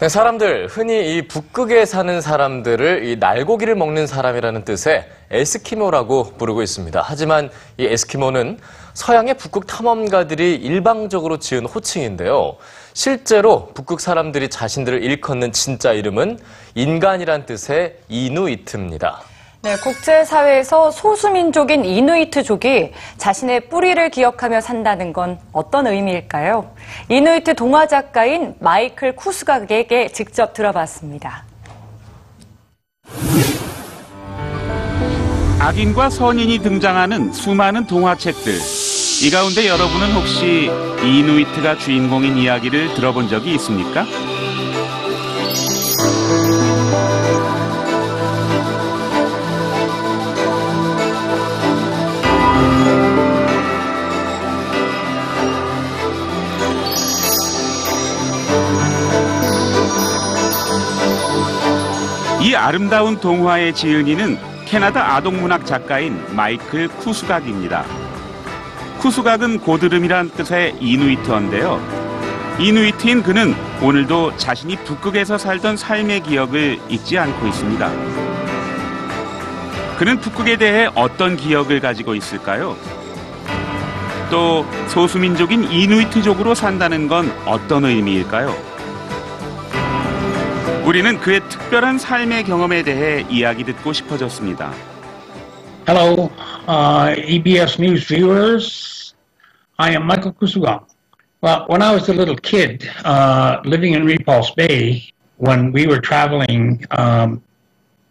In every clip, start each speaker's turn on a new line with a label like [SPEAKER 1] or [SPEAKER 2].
[SPEAKER 1] 네, 사람들 흔히 이 북극에 사는 사람들을 이 날고기를 먹는 사람이라는 뜻의 에스키모라고 부르고 있습니다. 하지만 이 에스키모는 서양의 북극 탐험가들이 일방적으로 지은 호칭인데요. 실제로 북극 사람들이 자신들을 일컫는 진짜 이름은 인간이란 뜻의 이누이트입니다.
[SPEAKER 2] 네, 국제사회에서 소수민족인 이누이트족이 자신의 뿌리를 기억하며 산다는 건 어떤 의미일까요? 이누이트 동화 작가인 마이클 쿠스각에게 직접 들어봤습니다.
[SPEAKER 3] 악인과 선인이 등장하는 수많은 동화책들. 이 가운데 여러분은 혹시 이누이트가 주인공인 이야기를 들어본 적이 있습니까? 이 아름다운 동화의 지은이는 캐나다 아동문학 작가인 마이클 쿠수각입니다. 쿠수각은 고드름이란 뜻의 이누이트어인데요. 이누이트인 그는 오늘도 자신이 북극에서 살던 삶의 기억을 잊지 않고 있습니다. 그는 북극에 대해 어떤 기억을 가지고 있을까요? 또 소수민족인 이누이트족으로 산다는 건 어떤 의미일까요? 우리는 그의 특별한 삶의 경험에 대해 이야기 듣고 싶어졌습니다.
[SPEAKER 4] Hello, uh, EBS News viewers. I am Michael Kusuga. Well, when I was a little kid uh, living in Repulse Bay, when we were traveling, um,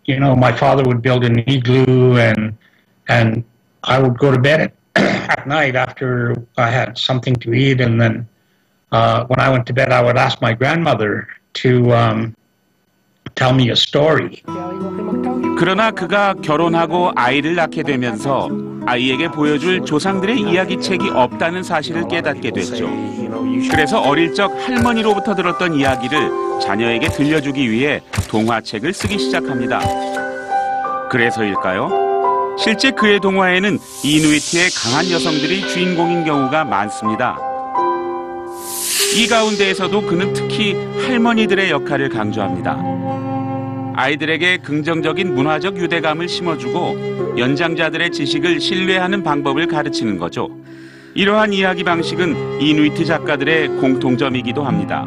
[SPEAKER 4] you know, my father would build an igloo and and I would go to bed at, at night after I had something to eat, and then uh, when I went to bed, I would ask my grandmother to um, tell me a story.
[SPEAKER 3] 그러나 그가 결혼하고 아이를 낳게 되면서 아이에게 보여줄 조상들의 이야기책이 없다는 사실을 깨닫게 됐죠. 그래서 어릴 적 할머니로부터 들었던 이야기를 자녀에게 들려주기 위해 동화책을 쓰기 시작합니다. 그래서일까요? 실제 그의 동화에는 이누이트의 강한 여성들이 주인공인 경우가 많습니다. 이 가운데에서도 그는 특히 할머니들의 역할을 강조합니다. 아이들에게 긍정적인 문화적 유대감을 심어주고 연장자들의 지식을 신뢰하는 방법을 가르치는 거죠. 이러한 이야기 방식은 이누이트 작가들의 공통점이기도 합니다.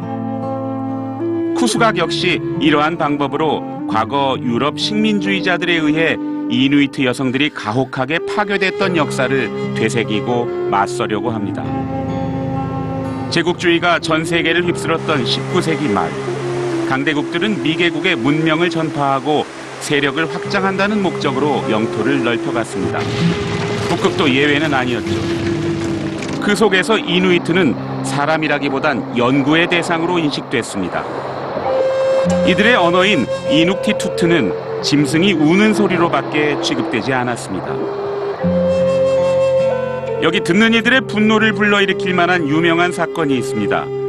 [SPEAKER 3] 쿠수각 역시 이러한 방법으로 과거 유럽 식민주의자들에 의해 이누이트 여성들이 가혹하게 파괴됐던 역사를 되새기고 맞서려고 합니다. 제국주의가 전 세계를 휩쓸었던 19세기 말 강대국들은 미개국의 문명을 전파하고 세력을 확장한다는 목적으로 영토를 넓혀갔습니다. 북극도 예외는 아니었죠. 그 속에서 이누이트는 사람이라기보단 연구의 대상으로 인식됐습니다. 이들의 언어인 이눅티투트는 짐승이 우는 소리로밖에 취급되지 않았습니다. 여기 듣는 이들의 분노를 불러일으킬 만한 유명한 사건이 있습니다.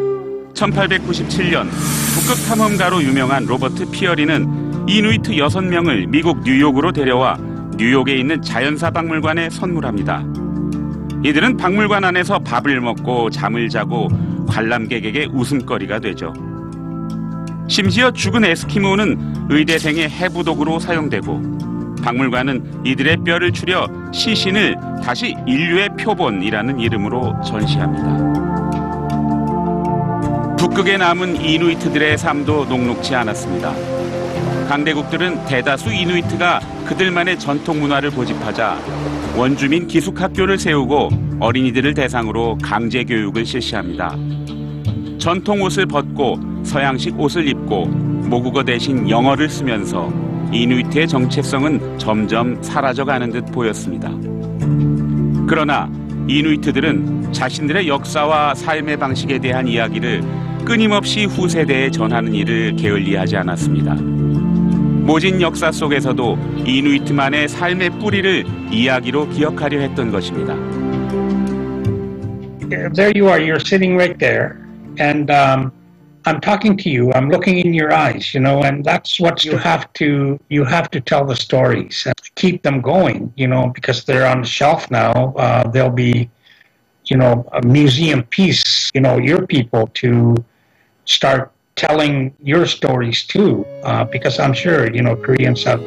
[SPEAKER 3] 1897년 북극 탐험가로 유명한 로버트 피어리는 이누이트 6명을 미국 뉴욕으로 데려와 뉴욕에 있는 자연사 박물관에 선물합니다. 이들은 박물관 안에서 밥을 먹고 잠을 자고 관람객에게 웃음거리가 되죠. 심지어 죽은 에스키모는 의대생의 해부독으로 사용되고 박물관은 이들의 뼈를 추려 시신을 다시 인류의 표본이라는 이름으로 전시합니다. 북극에 남은 이누이트들의 삶도 녹록지 않았습니다. 강대국들은 대다수 이누이트가 그들만의 전통 문화를 고집하자 원주민 기숙학교를 세우고 어린이들을 대상으로 강제 교육을 실시합니다. 전통 옷을 벗고 서양식 옷을 입고 모국어 대신 영어를 쓰면서 이누이트의 정체성은 점점 사라져가는 듯 보였습니다. 그러나 이누이트들은 자신들의 역사와 삶의 방식에 대한 이야기를 끊임없이 후세대에 전하는 일을 게을리하지 않았습니다. 모진 역사 속에서도 이누이트만의 삶의 뿌리를 이야기로 기억하려 했던 것입니다.
[SPEAKER 4] there you are you're sitting right there and um, i'm talking to you i'm looking in your eyes you know and that's what you have to you have to tell the stories and keep them going you know because they're on the shelf now uh, they'll be you know a museum piece you know your people to start telling your stories too, uh, because I'm sure you know Koreans have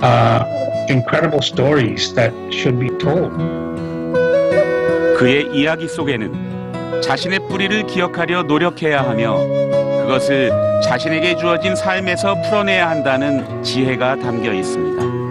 [SPEAKER 4] uh, incredible stories that should be told.
[SPEAKER 3] 그의 이야기 속에는 자신의 뿌리를 기억하려 노력해야 하며 그것을 자신에게 주어진 삶에서 풀어내야 한다는 지혜가 담겨 있습니다.